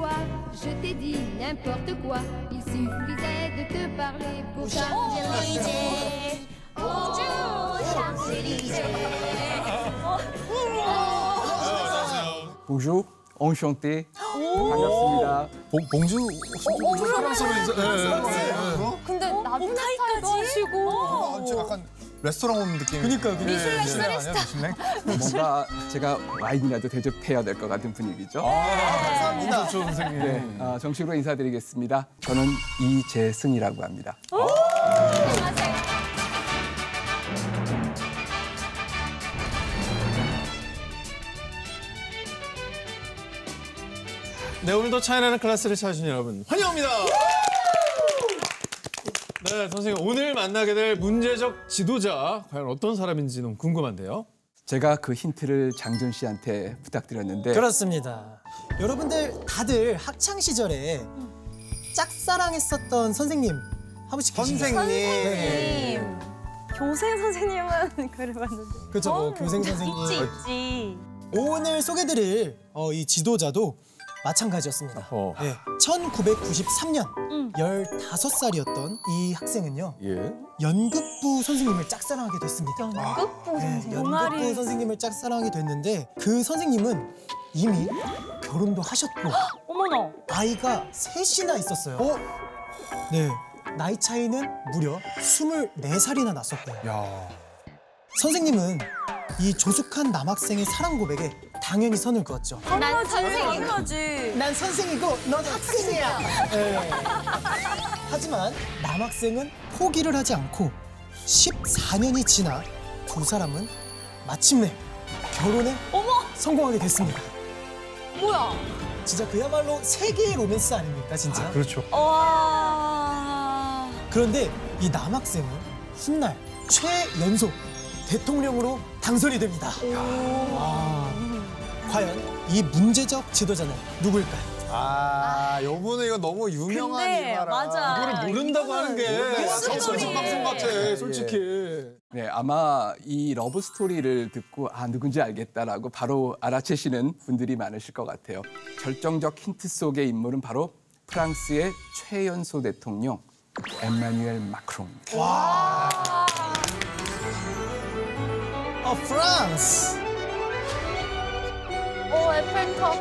qui ce fut toi Je t'ai dit n'importe quoi. Il suffisait de te parler pour Champs-Élysées. Bonjour, Champs-Élysées. Bonjour, enchanté. 반갑습니다. 봉, 봉주 프랑스어로 인사. 예, 예, 예. 근데 나도 타이까지 하시고. 어, 좀 약간 레스토랑 온 느낌. 그니까, 그니까. 미슐랭 미슐랭. 뭔가 제가 와인이라도 대접해야 될 것 같은 분위기죠. 감사합니다. 좋죠, 선생님. 네, 어, 정식으로 인사드리겠습니다. 저는 이재승이라고 합니다. 네, 오늘도 차이나는 클래스를 찾으신 여러분 환영합니다. 네, 선생님 오늘 만나게 될 문제적 지도자 과연 어떤 사람인지 너무 궁금한데요. 제가 그 힌트를 장준 씨한테 부탁드렸는데 그렇습니다. 여러분들 다들 학창 시절에 짝사랑했었던 선생님 한 분씩 계신가요? 선생님. 네. 교생 선생님은 그래봤는데. 그렇죠. 뭐 교생 선생님. 있지 있지. 오늘 소개드릴 어, 이 지도자도 마찬가지였습니다. 어. 네, 1993년 음. 15살이었던 이 학생은요. 예. 연극부 선생님을 짝사랑하게 됐습니다. 연극부 네, 선생님. 연극부 동아리. 선생님을 짝사랑하게 됐는데 그 선생님은 이미 결혼도 하셨고 어머나. 아이가 셋이나 있었어요. 네. 나이 차이는 무려 24살이나 났었고요. 야. 선생님은 이 조숙한 남학생의 사랑 고백에 당연히 선을 그었죠. 난 선생님이지. 난 선생이고 넌 학생이야. 네. 하지만 남학생은 포기를 하지 않고 14년이 지나 두 사람은 마침내 결혼에 성공하게 됐습니다. 뭐야? 진짜 그야말로 세계의 로맨스 아닙니까, 진짜? 그렇죠. 와. 그런데 이 남학생은 훗날 최연소 대통령으로 당선이 됩니다. 와. 과연 이 문제적 지도자는 누굴까요? 아, 요분은 이거 너무 유명한 근데, 일화라. 맞아. 이거를 모른다고 하는 게 정치 스토리. 방송 같아, 솔직히. 네, 아마 이 러브 스토리를 듣고 아 누군지 알겠다라고 바로 알아채시는 분들이 많으실 것 같아요. 결정적 힌트 속의 인물은 바로 프랑스의 최연소 대통령 엠마뉴엘 마크롱입니다. 어, 프랑스. 오 에펠탑.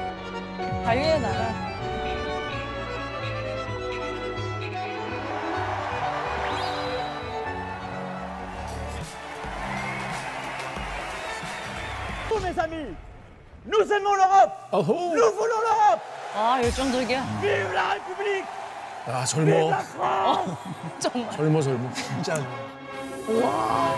자유의 나라. mes amis, nous aimons l'Europe, 어호. nous voulons l'Europe, 아 열정적이야. vive la République, 아, vive 젊어. la France. 정말. 젊어, 젊어. 진짜. 아,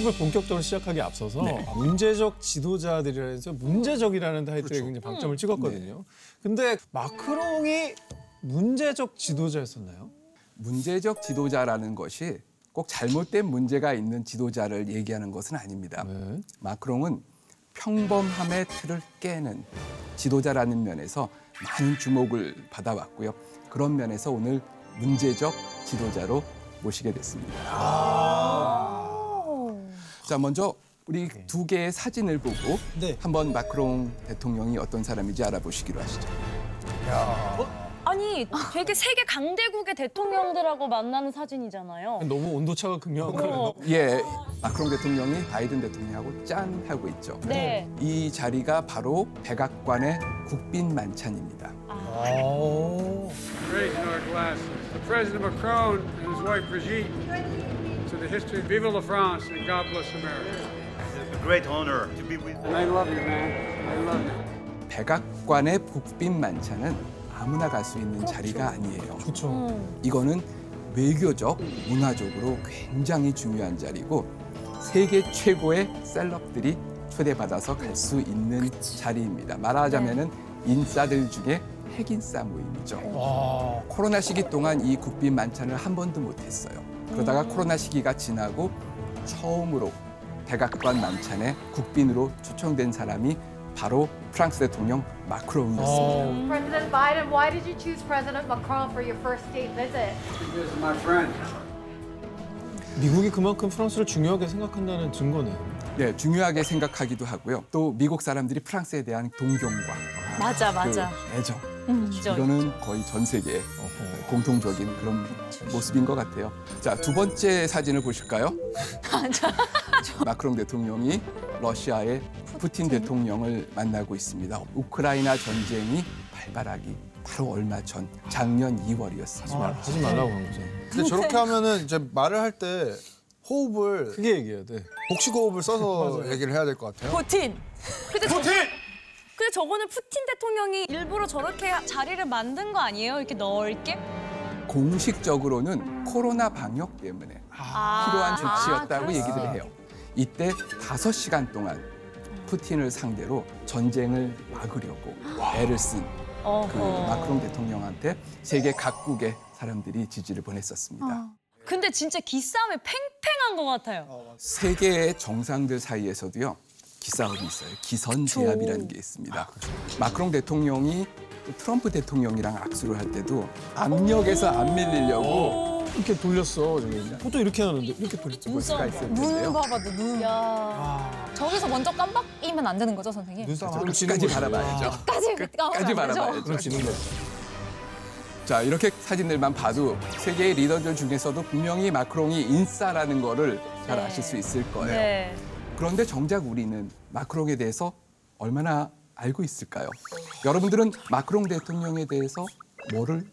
수업을 본격적으로 시작하기 앞서서 문제적 지도자들이라 해서 문제적이라는 타이틀에 굉장히 방점을 찍었거든요. 근데 마크롱이 문제적 지도자였었나요? 문제적 지도자라는 것이 꼭 잘못된 문제가 있는 지도자를 얘기하는 것은 아닙니다. 네. 마크롱은 평범함의 틀을 깨는 지도자라는 면에서 많은 주목을 받아왔고요. 그런 면에서 오늘 문제적 지도자로 모시게 됐습니다. 자, 먼저 우리 두 개의 사진을 보고 네. 한번 마크롱 대통령이 어떤 사람인지 알아보시기로 하시죠. 아니 되게 세계 강대국의 대통령들하고 만나는 사진이잖아요. 너무 온도차가 극명한 어. 예, 마크롱 대통령이 바이든 대통령하고 짠 하고 있죠. 네. 이 자리가 바로 백악관의 국빈 만찬입니다. 오. raising our glasses. The President Macron and his wife Brigitte to the history. Vive la France and God bless America. It's a great honor to be with And I love you, man. I love you. 백악관의 국빈 만찬은 아무나 갈 수 있는 자리가 아니에요. 그렇죠. 이거는 외교적, 문화적으로 굉장히 중요한 자리고 세계 최고의 셀럽들이 초대받아서 갈 수 있는 자리입니다. 말하자면은 인싸들 중에 핵인싸 모임이죠. 와. 코로나 시기 동안 이 국빈 만찬을 한 번도 못했어요. 그러다가 코로나 시기가 지나고 처음으로 백악관 만찬에 국빈으로 초청된 사람이 바로 프랑스 대통령 마크롱이었습니다. 어, President Biden, why did you choose President Macron for your first state visit? Because my friend. 미국이 그만큼 프랑스를 중요하게 생각한다는 증거네요. 네, 중요하게 생각하기도 하고요. 또 미국 사람들이 프랑스에 대한 동경과 맞아 맞아. 그 애정 음, 진짜. 이거는 거의 전 세계 공통적인 그런 모습인 것 같아요. 자, 두 번째 사진을 보실까요? 마크롱 대통령이 러시아의 푸틴 대통령을 만나고 있습니다. 우크라이나 전쟁이 발발하기 바로 얼마 전 작년 2월이었습니다. 하지 말라고 한 거죠. 근데 저렇게 하면은 이제 말을 할 때 호흡을 크게 얘기해야 돼. 복식 호흡을 써서 얘기를 해야 될 것 같아요. 푸틴. 저, 근데 저거는 푸틴 대통령이 일부러 저렇게 자리를 만든 거 아니에요? 이렇게 넓게? 공식적으로는 코로나 방역 때문에 아. 필요한 조치였다고 아, 얘기를 해요. 이때 다섯 시간 동안 푸틴을 상대로 전쟁을 막으려고 애를 쓴 그. 마크롱 대통령한테 세계 각국의 사람들이 지지를 보냈었습니다. 근데 진짜 기싸움이 팽팽한 것 같아요. 세계의 정상들 사이에서도요 기싸움이 있어요. 기선 제압이라는 게 있습니다. 마크롱 대통령이 또 트럼프 대통령이랑 악수를 할 때도 압력에서 안 밀리려고 이렇게 돌렸어. 보통 이렇게 하는데 이렇게 돌렸어. 수가 있을 눈. 봐봐도 눈. 저기서 먼저 깜빡이면 안 되는 거죠, 선생님? 하면 지는 끝까지 거죠. 바라봐야죠. 까지 끝까지 바라봐야죠. 그럼 지는 거지. 자 이렇게 사진들만 봐도 세계의 리더들 중에서도 분명히 마크롱이 인싸라는 거를 잘 네. 아실 수 있을 거예요. 네. 그런데 정작 우리는 마크롱에 대해서 얼마나 알고 있을까요? 여러분들은 마크롱 대통령에 대해서 뭐를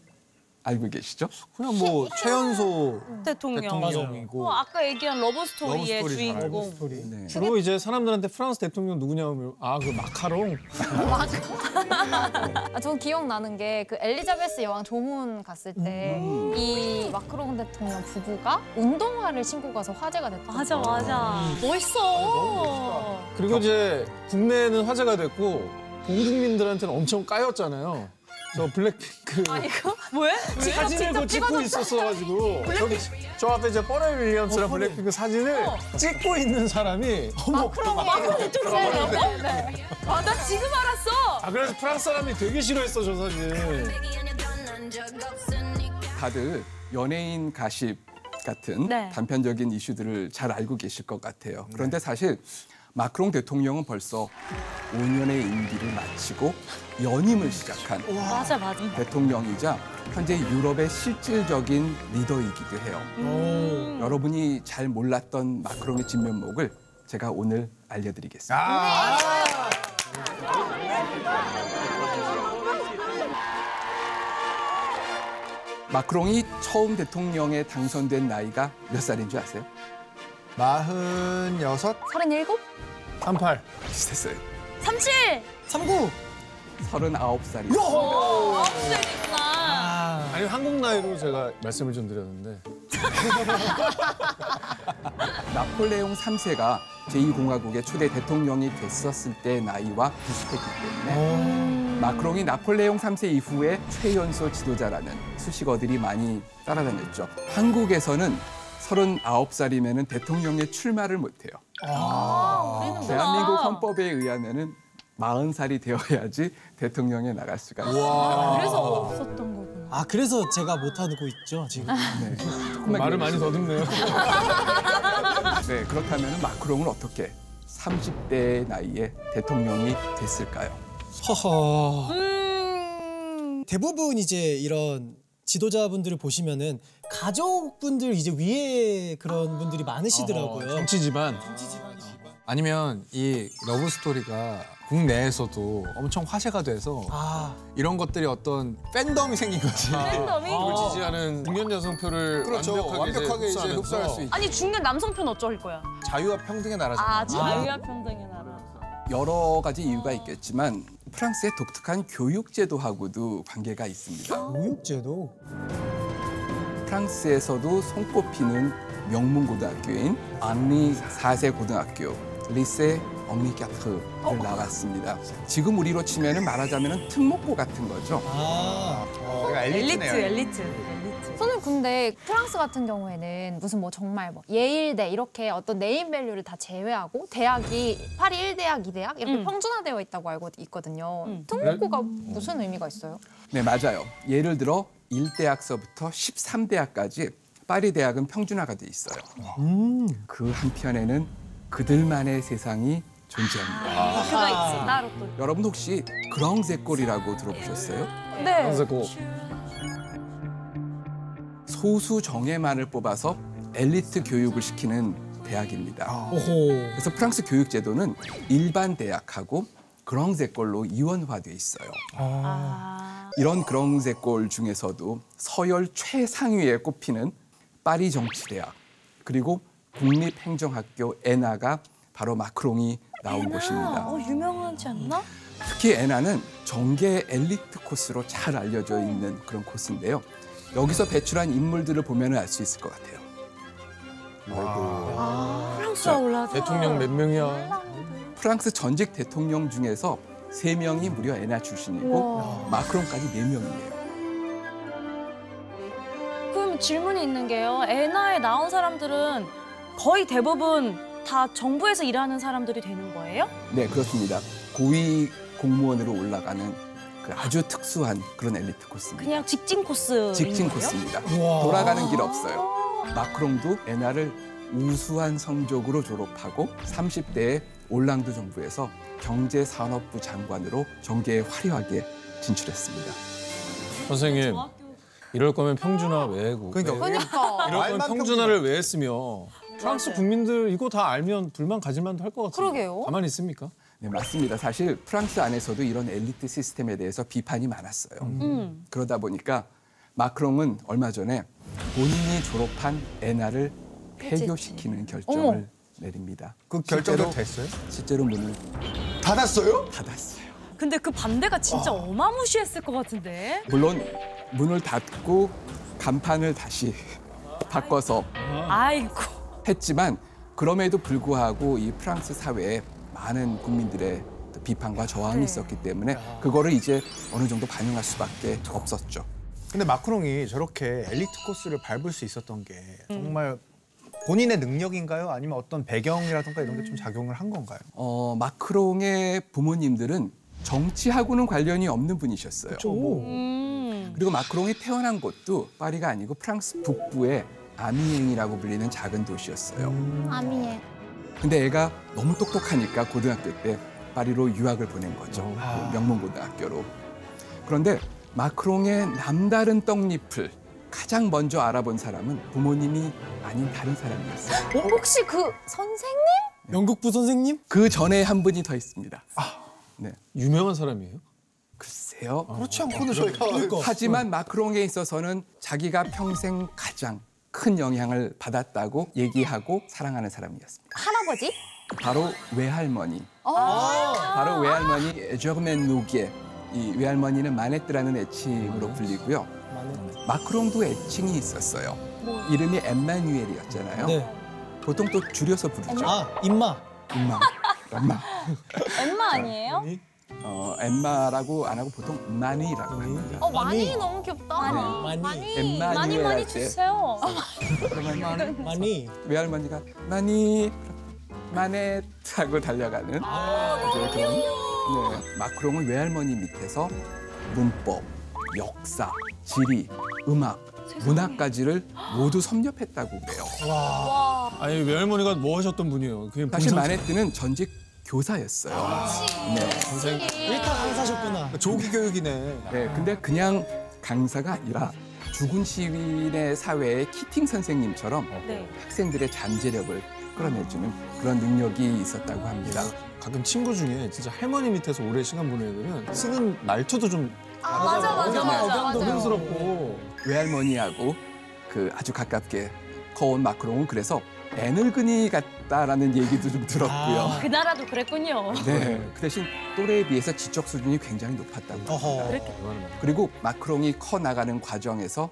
알고 계시죠? 그냥 뭐 최연소 대통령. 대통령이고 어, 아까 얘기한 러브 스토리의 러브 스토리 잘 알고 주인공. 네. 주로 이제 사람들한테 프랑스 대통령 누구냐면 아 그 마카롱. 아, 저는 기억나는 게 그 엘리자베스 여왕 조문 갔을 때 음. 이 마크롱 대통령 부부가 운동화를 신고 가서 화제가 됐던 맞아 거예요. 맞아. 멋있어. 그리고 이제 국내에는 화제가 됐고 동국민들한테는 엄청 까였잖아요. 저 블랙핑크 아 이거 왜? 사진을 그 찍고 있었어가지고 저기 저 앞에 이제 퍼렐 윌리엄스랑 블랙핑크 사진을 찍고 있는 사람이 어머 마크롱 대통령이라고? 아나 지금 알았어. 아 그래서 프랑스 사람이 되게 싫어했어 저 사진. 다들 연예인 가십 같은 네. 단편적인 이슈들을 잘 알고 계실 것 같아요. 그런데 사실 마크롱 대통령은 벌써 5년의 임기를 마치고 연임을 시작한 맞아 맞아. 대통령이자 현재 유럽의 실질적인 리더이기도 해요. 음. 여러분이 잘 몰랐던 마크롱의 진면목을 제가 오늘 알려드리겠습니다. 아, 마크롱이 처음 대통령에 당선된 나이가 몇 살인 줄 아세요? 마흔여섯 37? 38. 비슷했어요. 37. 39! 39살이요. 오, 없으니까. 아니 한국 나이로 제가 말씀을 좀 드렸는데 나폴레옹 3세가 제2공화국의 초대 대통령이 됐었을 때 나이와 비슷했기 때문에 마크롱이 나폴레옹 3세 이후에 최연소 지도자라는 수식어들이 많이 따라다녔죠. 한국에서는 39살이면 대통령에 출마를 못해요. 대한민국 헌법에 의하면은 40살이 되어야지 대통령에 나갈 수가 있습니다. 그래서 없었던 거구나. 아 그래서 제가 못하고 있죠 지금. 네. 조금만 말을 많이. 더듬네요. 네, 그렇다면 마크롱은 어떻게 30대 나이에 대통령이 됐을까요? 허허. 음. 대부분 이제 이런 지도자분들을 보시면은 가족분들 이제 위에 그런 분들이 많으시더라고요. 정치 집안. 아니면 이 러브 스토리가 국내에서도 엄청 화제가 돼서 아 이런 것들이 어떤 팬덤이 생긴 거지. 팬덤이? 그걸 지지하는 중년 여성표를 그렇죠. 완벽하게, 완벽하게 이제 흡수하면서 흡수할 수 있. 아니 중년 남성편 어쩔 거야? 자유와 평등의 나라잖아. 아 자유와 평등의 나라. 여러 가지 이유가 있겠지만 프랑스의 독특한 교육 제도하고도 관계가 있습니다. 교육제도. 프랑스에서도 손꼽히는 명문 고등학교인 앙리 4세 고등학교 리세 엉리 갸트를 나왔습니다. 지금 우리로 치면은 말하자면은 특목고 같은 거죠. 아 그러니까 엘리트. 엘리트 엘리트. 선생님 근데 프랑스 같은 경우에는 무슨 뭐 정말 뭐 예일대 이렇게 어떤 네임 밸류를 다 제외하고 대학이 파리 1대학, 2대학 이렇게 음. 평준화되어 있다고 알고 있거든요. 특목고가 무슨 의미가 있어요? 네, 맞아요. 예를 들어 1대학서부터 13대학까지 파리 대학은 평준화가 돼 있어요. 그 한편에는 그들만의 세상이 존재합니다. 그거 있지 따로 또. 여러분 혹시 그랑제골이라고 들어보셨어요? 네. 소수 정예만을 뽑아서 엘리트 교육을 시키는 대학입니다. 오호. 그래서 프랑스 교육 제도는 일반 대학하고 그랑제골로 이원화돼 있어요. 이런 그랑제골 중에서도 서열 최상위에 꼽히는 파리 정치대학 그리고 국립행정학교 에나가 바로 마크롱이 나온 곳입니다. 어 유명하지 않나? 특히 에나는 정계 엘리트 코스로 잘 알려져 있는 그런 코스인데요. 여기서 배출한 인물들을 보면 알 수 있을 것 같아요. 프랑스와 올라서. 대통령 몇 명이야? 프랑스 전직 대통령 중에서 세명이 무려 에나 출신이고 마크롱까지 네명이에요 그럼 질문이 있는 게요. 에나에 나온 사람들은 거의 대부분 다 정부에서 일하는 사람들이 되는 거예요? 네, 그렇습니다. 고위 공무원으로 올라가는 그 아주 특수한 그런 엘리트 코스입니다. 그냥 직진 코스. 직진 코스입니다. 우와. 돌아가는 길 없어요. 마크롱도 에나를 우수한 성적으로 졸업하고 30대에 올랑드 정부에서 경제산업부 장관으로 정계에 화려하게 진출했습니다. 선생님 이럴 거면 평준화 왜 하고? 그러니까 왜- 그러니까. 이럴 거면 평준화를 왜 했으며 프랑스 국민들 이거 다 알면 불만 가질만도 할 것 같아요. 그러게요. 가만히 있습니까? 네, 맞습니다. 사실 프랑스 안에서도 이런 엘리트 시스템에 대해서 비판이 많았어요. 음. 그러다 보니까 마크롱은 얼마 전에 본인이 졸업한 에나를 폐교시키는 결정을 내립니다. 그 결정도 됐어요? 실제로 문을 닫았어요? 닫았어요. 근데 그 반대가 진짜 어 마무시했을 것 같은데. 물론 문을 닫고 간판을 다시 바꿔서 아이고. 했지만 그럼에도 불구하고 이 프랑스 사회에 많은 국민들의 그 비판과 저항이 있었기 때문에 그거를 이제 어느 정도 반영할 수밖에 없었죠. 근데 마크롱이 저렇게 엘리트 코스를 밟을 수 있었던 게 정말 본인의 능력인가요? 아니면 어떤 배경이라든가 이런 게 좀 작용을 한 건가요? 어, 마크롱의 부모님들은 정치하고는 관련이 없는 분이셨어요. 음. 그리고 마크롱이 태어난 곳도 파리가 아니고 프랑스 북부의 아미eng이라고 불리는 작은 도시였어요. 아미에. 근데 애가 너무 똑똑하니까 고등학교 때 파리로 유학을 보낸 거죠. 그 명문고등학교로. 그런데 마크롱의 남다른 떡잎을 가장 먼저 알아본 사람은 부모님이 아닌 다른 사람이었어요. 어, 혹시 그 선생님? 영국부 선생님? 그 전에 한 분이 더 있습니다. 네. 유명한 사람이에요? 글쎄요. 그렇지 않고는 저희가 하지만 마크롱에 있어서는 자기가 평생 가장 큰 영향을 받았다고 얘기하고 사랑하는 사람이었습니다. 할아버지? 바로 외할머니. 어. 바로 외할머니 저그맨 노기에 이 외할머니는 마네트라는 애칭으로 불리고요. 마크롱도 애칭이 있었어요. 이름이 엠마뉴엘이었잖아요. 네. 보통 또 줄여서 부르죠. 아, 임마. 엄마, 엄마. 엠마 아니에요? 어, 엠마라고 안 하고 보통 마니라고 합니다. 어, 많이 너무 귀엽다. 많이. 많이. 엠마뉴엘 많이 많이 할때 주세요. 그러면 많이. 외할머니가 마니 마넷 하고 달려가는 이제 그런 네, 마크롱은 외할머니 밑에서 문법, 역사, 지리, 음악, 문학까지를 모두 섭렵했다고 그래요. 아니 외할머니가 뭐 하셨던 분이에요? 사실 마네트는 전직 교사였어요. 네. 선생 일타 강사셨구나. 조기 교육이네. 네, 근데 그냥 강사가 아니라 죽은 시민의 사회의 키팅 선생님처럼 네. 학생들의 잠재력을 끌어내주는 그런 능력이 있었다고 합니다. 가끔 친구 중에 진짜 할머니 밑에서 오래 시간 보낸 애들은 쓰는 말투도 좀 아, 맞아, 맞아, 맞아. 맞아. 어른스럽고 외할머니하고 그 아주 가깝게 커온 마크롱은 그래서 애늙은이 같다라는 얘기도 좀 들었고요. 그 나라도 그랬군요. 네, 그 대신 또래에 비해서 지적 수준이 굉장히 높았다고 합니다. 그리고 마크롱이 커 나가는 과정에서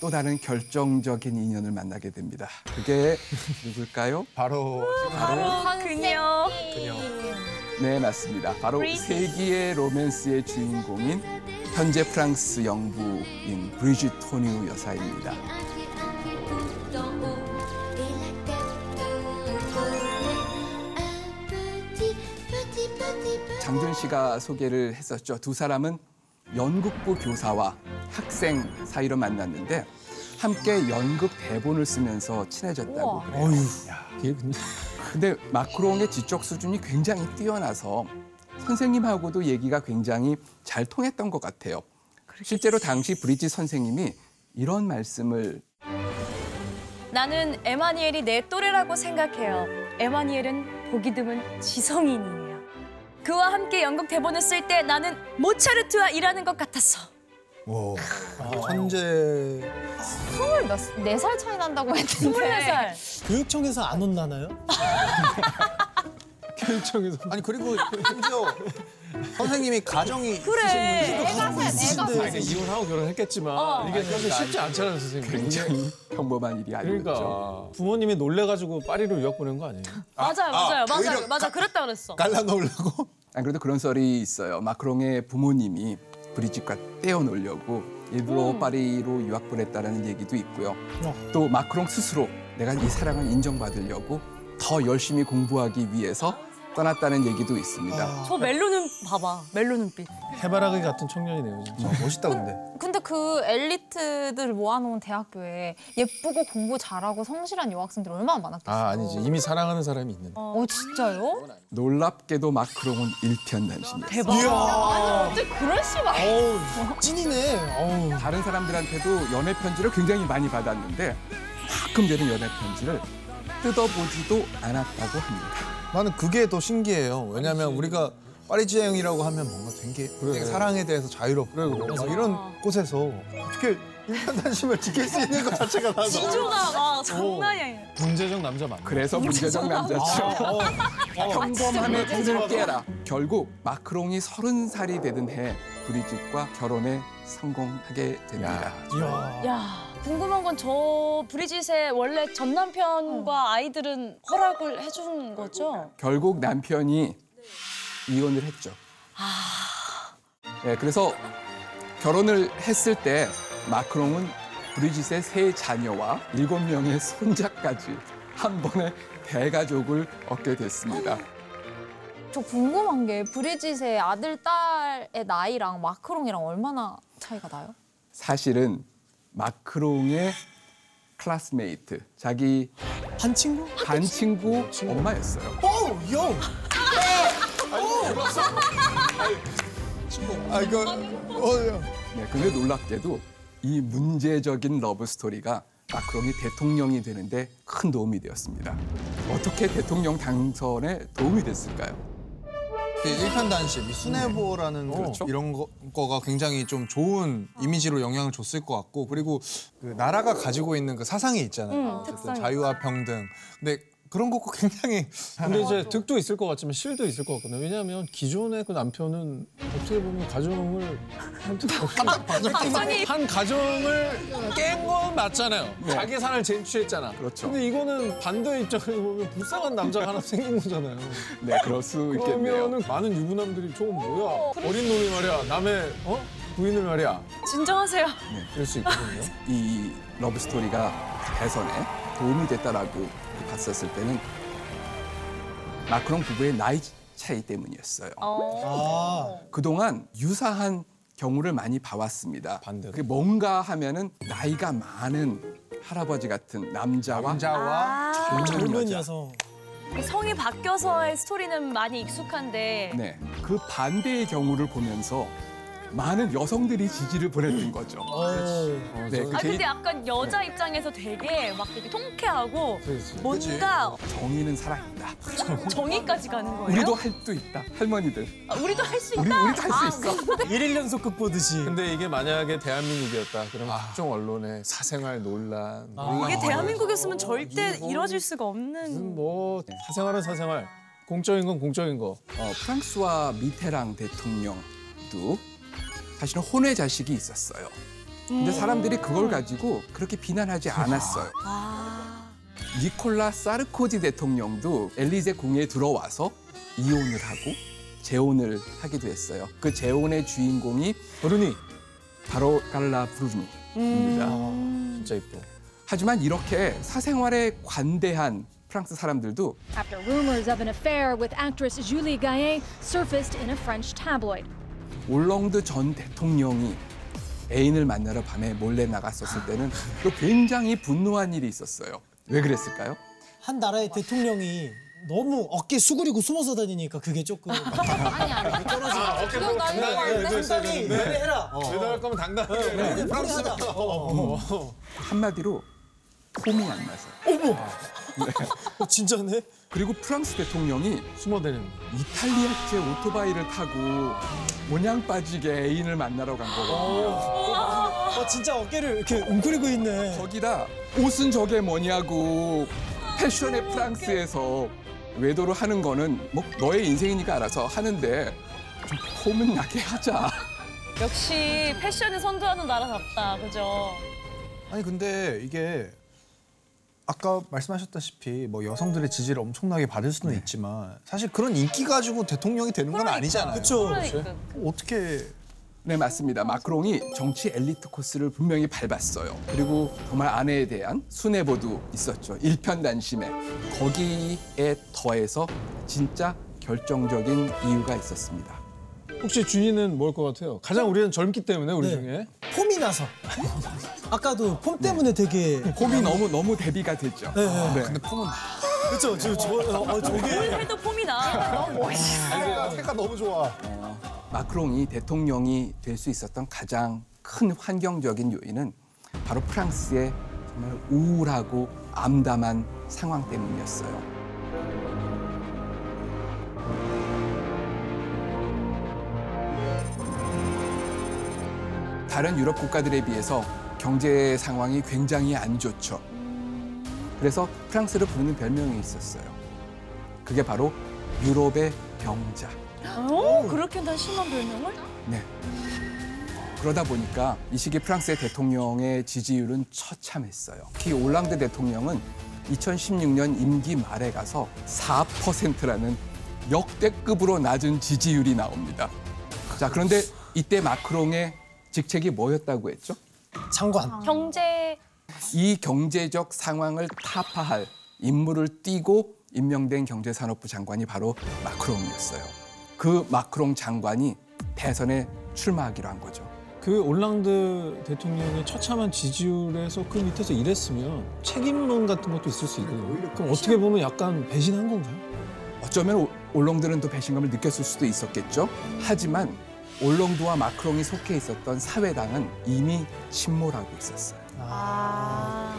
또 다른 결정적인 인연을 만나게 됩니다. 그게 누굴까요? 바로 바로 그녀. 네, 맞습니다. 바로 브리지. 세기의 로맨스의 주인공인 현재 프랑스 영부인 브리짓 토뉴 여사입니다. 장준 씨가 소개를 했었죠. 두 사람은 연극부 교사와 학생 사이로 만났는데 함께 연극 대본을 쓰면서 친해졌다고 그래요. 이게 근데 마크롱의 지적 수준이 굉장히 뛰어나서 선생님하고도 얘기가 굉장히 잘 통했던 것 같아요. 실제로 당시 브리짓 선생님이 이런 말씀을 나는 에마니엘이 내 또래라고 생각해요. 에마니엘은 보기 드문 지성인이에요. 그와 함께 연극 대본을 쓸 때 나는 모차르트와 일하는 것 같았어. 와, 천재. 스물 네살 차이 난다고 했는데. 24살. 교육청에서 안 혼나나요? 교육청에서 아니 그리고 심지어 선생님이 가정이 그래. 애가 셋, 애가 아니, 셋. 이혼하고 결혼했겠지만 이게 사실 쉽지 않잖아요, 선생님. 굉장히 평범한 일이 아니었죠. 그러니까 부모님이 놀래가지고 파리로 유학 보낸 거 아니에요? 맞아요, 맞아요, 맞아요, 오히려 맞아. 그랬다 그랬어. 갈라놓으려고? 안 그래도 그런 썰이 있어요. 마크롱의 부모님이 브리짓과 떼어놓으려고 일부러 파리로 유학 보냈다는 얘기도 있고요. 또 마크롱 스스로 내가 이 사랑을 인정받으려고 더 열심히 공부하기 위해서 떠났다는 얘기도 있습니다. 저 멜로 눈 봐봐. 멜로 눈빛. 해바라기 같은 청년이네요, 진짜. 멋있다 근데. 근데 그 엘리트들 모아놓은 대학교에 예쁘고 공부 잘하고 성실한 여학생들 얼마나 많았겠어요. 아 아니지 이미 사랑하는 사람이 있는데. 어 진짜요? 놀랍게도 마크롱은 일편단심이었어요. 대박. 아니 어떻게 그럴 수가? 어우, 찐이네. 어우. 다른 사람들한테도 연애 편지를 굉장히 많이 받았는데 가끔 되는 연애 편지를 뜯어보지도 않았다고 합니다. 나는 그게 더 신기해요. 왜냐면 우리가 파리지앵이라고 하면 뭔가 되게, 되게 사랑에 대해서 자유롭고 막 이런 곳에서 어떻게 일편단심을 지킬 수 있는 것 자체가 나서 지조가 막 장난이 아니야. 문제적 남자 맞나? 그래서 문제적 남자죠. 평범함의 뜻을 깨라. 결국 마크롱이 서른 살이 되던 해 브리짓과 결혼에 성공하게 됩니다. 이야. 야 궁금한 건 저 브리짓의 원래 전 남편과 아이들은 허락을 해준 거죠? 결국 남편이 이혼을 했죠. 네, 그래서 결혼을 했을 때 마크롱은 브리짓의 세 자녀와 일곱 명의 손자까지 한 번에 대가족을 얻게 됐습니다. 저 궁금한 게 브리짓의 아들 딸의 나이랑 마크롱이랑 얼마나 차이가 나요? 사실은 마크롱의 클래스메이트, 자기 반 친구? 반 친구 엄마였어요. 오, 요. 아 이거 어, 네, 근데 놀랍게도 이 문제적인 러브 스토리가 마크롱이 대통령이 되는데 큰 도움이 되었습니다. 어떻게 대통령 당선에 도움이 됐을까요? 그 일편단심, 이 순애보라는 거, 그렇죠. 이런 거, 거가 굉장히 좀 좋은 이미지로 영향을 줬을 것 같고 그리고 그 나라가 가지고 있는 그 사상이 있잖아요. 음. 자유와 평등. 근데 그런 것과 굉장히 근데 이제 득도 있을 것 같지만 실도 있을 것 같거든요. 왜냐하면 기존의 그 남편은 어떻게 보면 가정을 아니 한 가정을 깬 건 맞잖아요. 자기 사랑을 쟁취했잖아. 그렇죠. 근데 이거는 반대 입장에서 보면 불쌍한 남자가 하나 생긴 거잖아요. 네, 그럴 수 있겠네요. 그러면은 많은 유부남들이 저건 뭐야? 어린 놈이 말이야. 남의 어? 부인을 말이야. 진정하세요. 이럴 수 있거든요. 이 러브 스토리가 대선에 도움이 됐다라고 봤었을 때는 마크롱 부부의 나이 차이 때문이었어요. 아, 그동안 유사한 경우를 많이 봐왔습니다. 반대로? 그게 뭔가 하면은 나이가 많은 할아버지 같은 남자와 남자와 아, 젊은 젊은 여자. 여성. 성이 바뀌어서의 스토리는 많이 익숙한데 네, 그 반대의 경우를 보면서 많은 여성들이 지지를 보냈던 거죠. 어. 네, 아 그게 근데 약간 여자 입장에서 되게 막 되게 통쾌하고 그렇지. 뭔가 정의는 살아있다. 정의까지 가는 거예요? 우리도 할 수 있다. 할머니들. 아, 우리도 할 수 있다. 우리 우리도 할 수 있어. 일일 연속 극 보듯이. 근데 이게 만약에 대한민국이었다. 그럼 각종 언론의 사생활 논란, 논란. 이게 대한민국이었으면 절대 이거 이뤄질 수가 무슨 없는. 뭐 사생활은 사생활. 공적인 건 공적인 거. 어, 프랑스와 미테랑 대통령도 사실은 혼외 자식이 있었어요. 근데 사람들이 그걸 가지고 그렇게 비난하지 않았어요. 아, 니콜라 사르코지 대통령도 엘리제 궁에 들어와서 이혼을 하고 재혼을 하기도 했어요. 그 재혼의 주인공이 브루니 바로 깔라 브루니입니다. 진짜 이뻐. 하지만 이렇게 사생활에 관대한 프랑스 사람들도 After rumors of an affair with actress Julie Gaillet surfaced in a French tabloid. 올렁드 전 대통령이 애인을 만나러 밤에 몰래 나갔었을 때는 또 굉장히 분노한 일이 있었어요. 왜 그랬을까요? 한 나라의 대통령이 너무 어깨 수그리고 숨어서 다니니까 그게 조금 아니 아니. 떨어지는 어깨 보고 당당하게 상당히 연애해라. 매달할 거면 당당하게. 네, 프랑스다. 한마디로 폼이 안 나서. 어, 진짜네? 그리고 프랑스 대통령이 숨어대는. 이탈리아제 오토바이를 타고 모냥 빠지게 애인을 만나러 간 거거든요. 어, 진짜 어깨를 이렇게 웅크리고 있네. 거기다 옷은 저게 뭐냐고 패션의 프랑스에서 외도를 하는 거는 뭐 너의 인생이니까 알아서 하는데 좀 폼은 나게 하자. 역시 패션을 선도하는 나라답다. 그죠? 아니 근데 이게 아까 말씀하셨다시피 뭐 여성들의 지지를 엄청나게 받을 수는 있지만 사실 그런 인기 가지고 대통령이 되는 건 아니잖아요. 그렇죠. 그러니까. 어떻게 네 맞습니다. 마크롱이 정치 엘리트 코스를 분명히 밟았어요. 그리고 정말 아내에 대한 순애보도 있었죠. 일편단심에 거기에 더해서 진짜 결정적인 이유가 있었습니다. 혹시 준이는 뭘 것 같아요? 가장 우리는 젊기 때문에 우리 네. 중에. 폼이 나서. 아까도 폼 때문에 되게 폼이 너무 너무 대비가 됐죠. 네, 네. 네. 근데 폼은 그렇죠. 저, 저, 어, 저게 해도 폼이 나. 너무 멋있어. 태가, 태가 너무 좋아. 마크롱이 대통령이 될 수 있었던 가장 큰 환경적인 요인은 바로 프랑스의 정말 우울하고 암담한 상황 때문이었어요. 다른 유럽 국가들에 비해서 경제 상황이 굉장히 안 좋죠. 그래서 프랑스를 부르는 별명이 있었어요. 그게 바로 유럽의 병자. 어? 그렇게 다 심한 별명을? 네. 그러다 보니까 이 시기 프랑스의 대통령의 지지율은 처참했어요. 특히 올랑드 대통령은 2016년 임기 말에 가서 4%라는 역대급으로 낮은 지지율이 나옵니다. 자, 그런데 이때 마크롱의 직책이 뭐였다고 했죠? 장관. 경제 이 경제적 상황을 타파할 인물을 띄고 임명된 경제산업부 장관이 바로 마크롱이었어요. 그 마크롱 장관이 대선에 출마하기로 한 거죠. 그 올랑드 대통령의 처참한 지지율에서 그 밑에서 일했으면 책임론 같은 것도 있을 수 있거든요. 그럼 어떻게 보면 약간 배신한 건가요? 어쩌면 올- 올롱드는 또 배신감을 느꼈을 수도 있었겠죠. 하지만 올롱드와 마크롱이 속해 있었던 사회당은 이미 침몰하고 있었어요.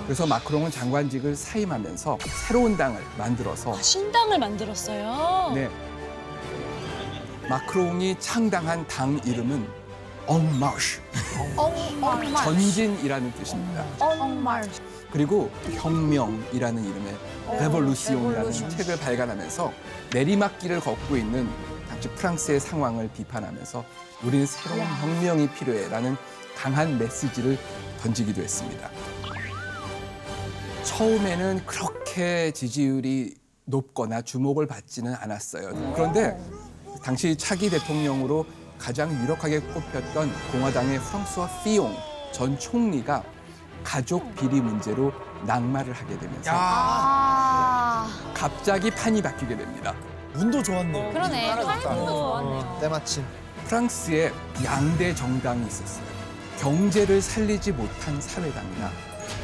그래서 마크롱은 장관직을 사임하면서 새로운 당을 만들어서 신당을 만들었어요. 네. 마크롱이 창당한 당 이름은 엉마르시, 전진이라는 뜻입니다. 그리고 혁명이라는 이름의 레볼루시온이라는 책을 발간하면서 내리막길을 걷고 있는 당시 프랑스의 상황을 비판하면서 우리는 새로운 혁명이 필요해라는 강한 메시지를 던지기도 했습니다. 처음에는 그렇게 지지율이 높거나 주목을 받지는 않았어요. 그런데 당시 차기 대통령으로 가장 유력하게 꼽혔던 공화당의 프랑스와 피용 전 총리가 가족 비리 문제로 낙마를 하게 되면서 아. 갑자기 판이 바뀌게 됩니다. 운도 좋았네. 그러네. 타이밍도 좋았네요. 때마침. 프랑스에 양대 정당이 있었어요. 경제를 살리지 못한 사회당이나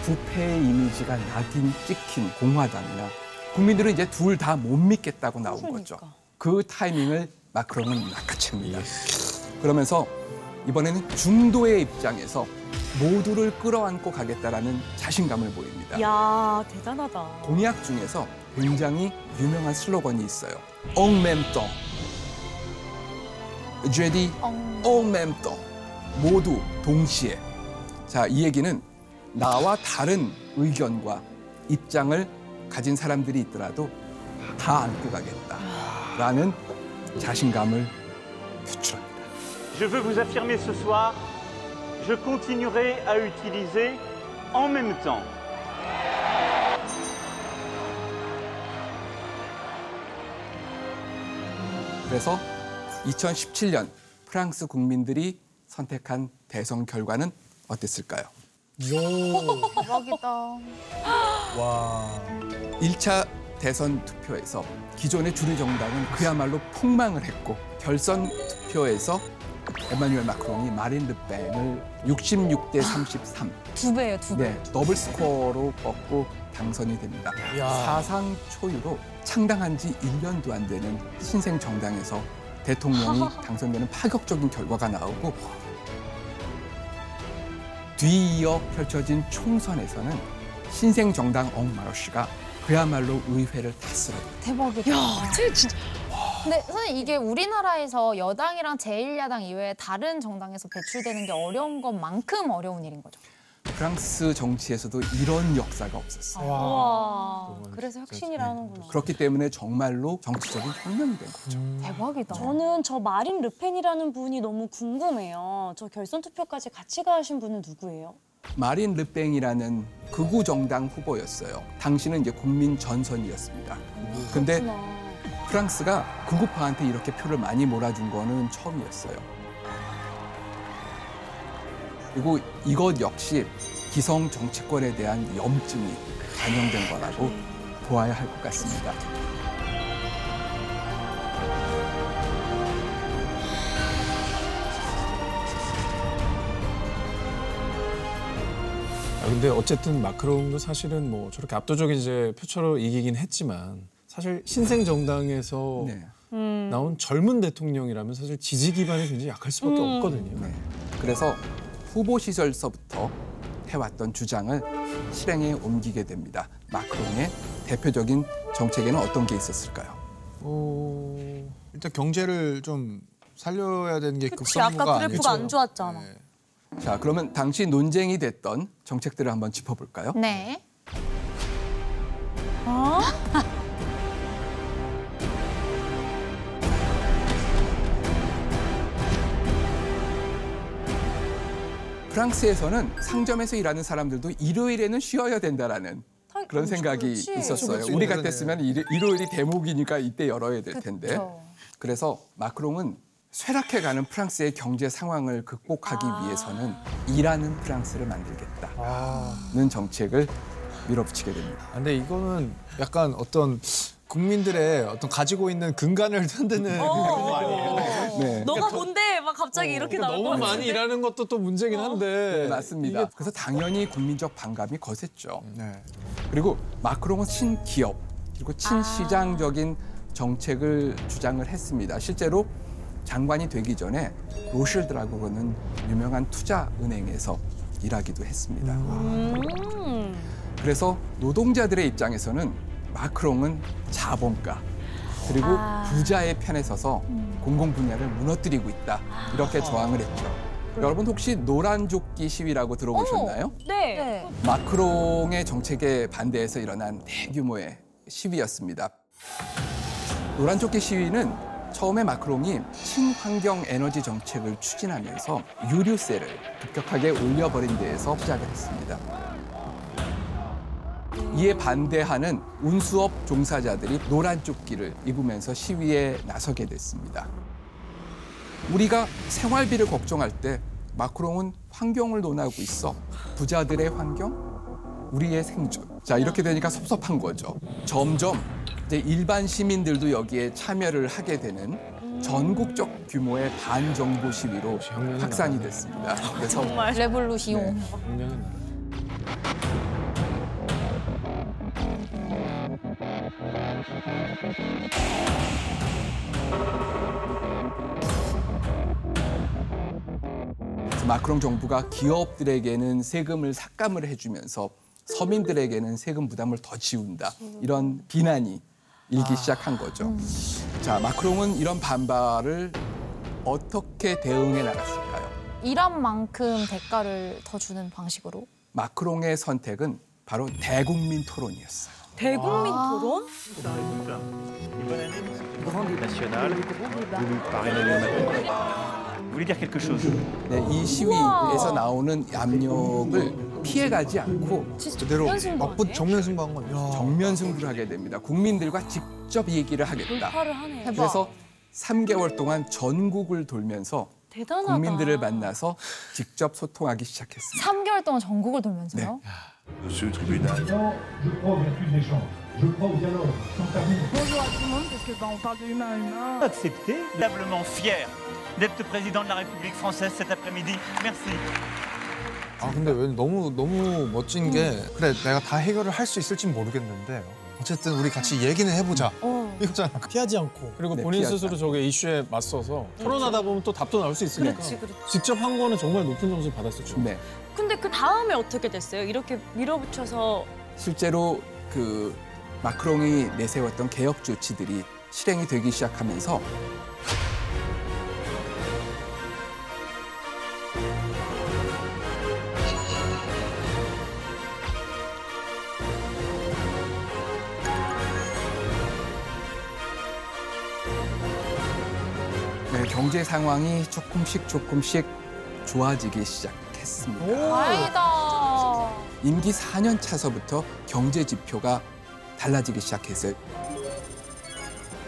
부패의 이미지가 낙인 찍힌 공화당이나 국민들은 이제 둘 다 못 믿겠다고 나온 거죠. 그 타이밍을 마크롱은 낚아챕니다. 그러면서 이번에는 중도의 입장에서 모두를 끌어안고 가겠다라는 자신감을 보입니다. 야 대단하다. 공약 중에서 굉장히 유명한 슬로건이 있어요. 엉맴떠. 제디 엉맴떠. 모두 동시에. 자, 이 얘기는 나와 다른 의견과 입장을 가진 사람들이 있더라도 다 안고 가겠다라는 자신감을 표출합니다. Je veux vous affirmer ce soir, je continuerai à utiliser en même temps 그래서 2017년 프랑스 국민들이 선택한 대선 결과는 어땠을까요? 대박이다. 와. 1차 대선 투표에서 기존의 주류 정당은 그야말로 폭망을 했고 결선 투표에서 에마뉴엘 마크롱이 마린 르펜을 66대 33, 두 배예요, 두 배. 네, 더블 스코어로 꺾고 당선이 됩니다. 사상 초유로 창당한 지 1년도 안 되는 신생 정당에서 대통령이 당선되는 파격적인 결과가 나오고 뒤이어 펼쳐진 총선에서는 신생 정당 엉마로시가 그야말로 의회를 다스렸다. 대박이다. 야, 쟤 진짜. 근데 선생님 이게 우리나라에서 여당이랑 제1야당 이외에 다른 정당에서 배출되는 게 어려운 것만큼 어려운 일인 거죠. 프랑스 정치에서도 이런 역사가 없었어요. 와. 그래서 혁신이라는구나. 그렇기 때문에 정말로 정치적인 혁명이 된 거죠. 대박이다. 저는 저 마린 르펜이라는 분이 너무 궁금해요. 저 결선 투표까지 같이 가신 분은 누구예요? 마린 르팽이라는 극우 정당 후보였어요. 당시는 이제 국민 전선이었습니다. 근데 그렇구나. 프랑스가 극우파한테 이렇게 표를 많이 몰아준 거는 처음이었어요. 그리고 이것 역시 기성 정치권에 대한 염증이 반영된 거라고 보아야 할 것 같습니다. 아, 근데 어쨌든 마크롱도 사실은 뭐 저렇게 압도적인 이제 표차로 이기긴 했지만 사실 신생 정당에서 네. 나온 젊은 대통령이라면 사실 지지 기반이 굉장히 약할 수밖에 음. 없거든요. 네. 그래서 후보 시절서부터 해왔던 주장을 실행에 옮기게 됩니다. 마크롱의 대표적인 정책에는 어떤 게 있었을까요? 어, 일단 경제를 좀 살려야 되는 게 그치, 급선무가 아까 그래프가 아니죠. 안 좋았잖아. 네. 자, 그러면 당시 논쟁이 됐던 정책들을 한번 짚어볼까요? 네. 어? 프랑스에서는 상점에서 일하는 사람들도 일요일에는 쉬어야 된다라는 당- 그런 음, 생각이 그렇지. 있었어요. 그렇지, 우리. 같았으면 일, 일요일이 대목이니까 이때 열어야 될 텐데. 그쵸. 그래서 마크롱은 쇠락해가는 프랑스의 경제 상황을 극복하기 아. 위해서는 일하는 프랑스를 만들겠다는 정책을 밀어붙이게 됩니다. 아, 근데 이거는 약간 어떤 국민들의 어떤 가지고 있는 근간을 흔드는 그런 거 아니에요? 네. 너가 뭔데? 막 갑자기 이렇게 나올 것 너무 많이 같은데? 일하는 것도 또 문제긴 한데 네, 맞습니다. 그래서 당연히 국민적 반감이 거셌죠. 네. 그리고 마크롱은 친기업 그리고 친시장적인 정책을 주장을 했습니다. 실제로 장관이 되기 전에 로실드라고는 유명한 투자 은행에서 일하기도 했습니다. 음. 그래서 노동자들의 입장에서는 마크롱은 자본가 그리고 아. 부자의 편에 서서 공공 분야를 무너뜨리고 있다 이렇게 저항을 했죠. 여러분 혹시 노란 조끼 시위라고 들어보셨나요? 네. 네. 마크롱의 정책에 반대해서 일어난 대규모의 시위였습니다. 노란 조끼 시위는 처음에 마크롱이 친환경 에너지 정책을 추진하면서 유류세를 급격하게 올려버린 데에서 시작을 했습니다. 이에 반대하는 운수업 종사자들이 노란 조끼를 입으면서 시위에 나서게 됐습니다. 우리가 생활비를 걱정할 때 마크롱은 환경을 논하고 있어. 부자들의 환경, 우리의 생존. 자, 이렇게 되니까 섭섭한 거죠. 점점 이제 일반 시민들도 여기에 참여를 하게 되는 전국적 규모의 반정부 시위로 확산이 됐습니다. 그래서 레볼루시옹. 네. 마크롱 정부가 기업들에게는 세금을 삭감을 해주면서 서민들에게는 세금 부담을 더 지운다 이런 비난이 일기 시작한 거죠. 자 마크롱은 이런 반발을 어떻게 대응해 나갔을까요? 일한 만큼 대가를 더 주는 방식으로. 마크롱의 선택은 바로 대국민 토론이었어요. 대국민 토론? Quelque chose 네, 이 시위에서 나오는 압력을 피해가지 않고 그대로 아니에요? 정면 승부한 건. 야. 정면 승부를 하게 됩니다. 국민들과 직접 얘기를 하겠다. 그래서 3개월 동안 전국을 돌면서 대단하다. 국민들을 만나서 직접 소통하기 시작했습니다. 3개월 동안 전국을 돌면서요? Monsieur le tribunal. Je crois au vertu de l'échange. Je crois au dialogue. Bonjour à tout le monde, parce que bah, on parle de humain à humain. Accepté, véritablement fier d'être président de la République française cet après-midi. Merci. 아 근데 왜 너무 너무 멋진 게 그래 내가 다 해결을 할 수 있을진 모르겠는데 어쨌든 우리 같이 얘기는 해보자 이거잖아. 피하지 않고. 그리고 네, 본인 피하지 스스로 저게 이슈에 맞서서 토론하다 보면 또 답도 나올 수 있으니까 그렇지, 그렇지. 직접 한 거는 정말 높은 점수를 받았었죠. 네. 근데 그 다음에 어떻게 됐어요? 이렇게 밀어붙여서 실제로 그 마크롱이 내세웠던 개혁 조치들이 실행이 되기 시작하면서 네, 경제 상황이 조금씩 조금씩 좋아지기 시작 했습니다. 다행이다. 임기 4년 차서부터 경제 지표가 달라지기 시작했어요.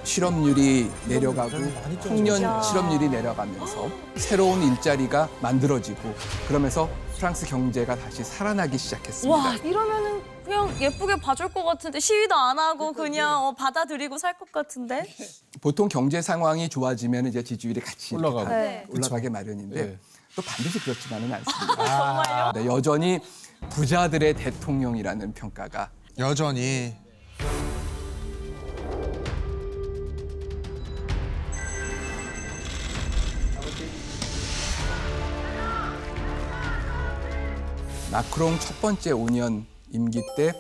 실업률이 내려가고 청년. 실업률이 내려가면서 새로운 일자리가 만들어지고 그러면서 프랑스 경제가 다시 살아나기 시작했습니다. 와 이러면은 그냥 예쁘게 봐줄 것 같은데 시위도 안 하고 그냥 어, 받아들이고 살 것 같은데 보통 경제 상황이 좋아지면 이제 지지율이 같이 올라가고. 가- 네. 올라가게 마련인데 네. 또 반드시 그렇지만은 않습니다. 네, 여전히 부자들의 대통령이라는 평가가 여전히 마크롱 첫 번째 5년 임기 때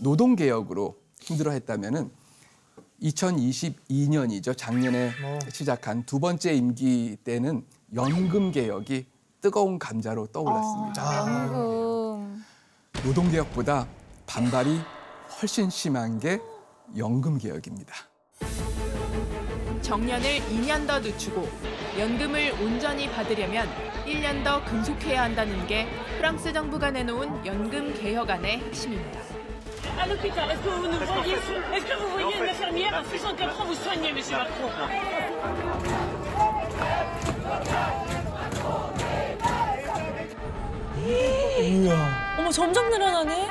노동 개혁으로 힘들어했다면은 2022년이죠. 작년에 시작한 두 번째 임기 때는 연금 개혁이 뜨거운 감자로 떠올랐습니다. 연금. 노동 개혁보다 반발이 훨씬 심한 게 연금 개혁입니다. 정년을 2년 더 늦추고 연금을 온전히 받으려면 1년 더 근속해야 한다는 게 프랑스 정부가 내놓은 연금 개혁안의 핵심입니다. 뭐야. 어머 점점 늘어나네.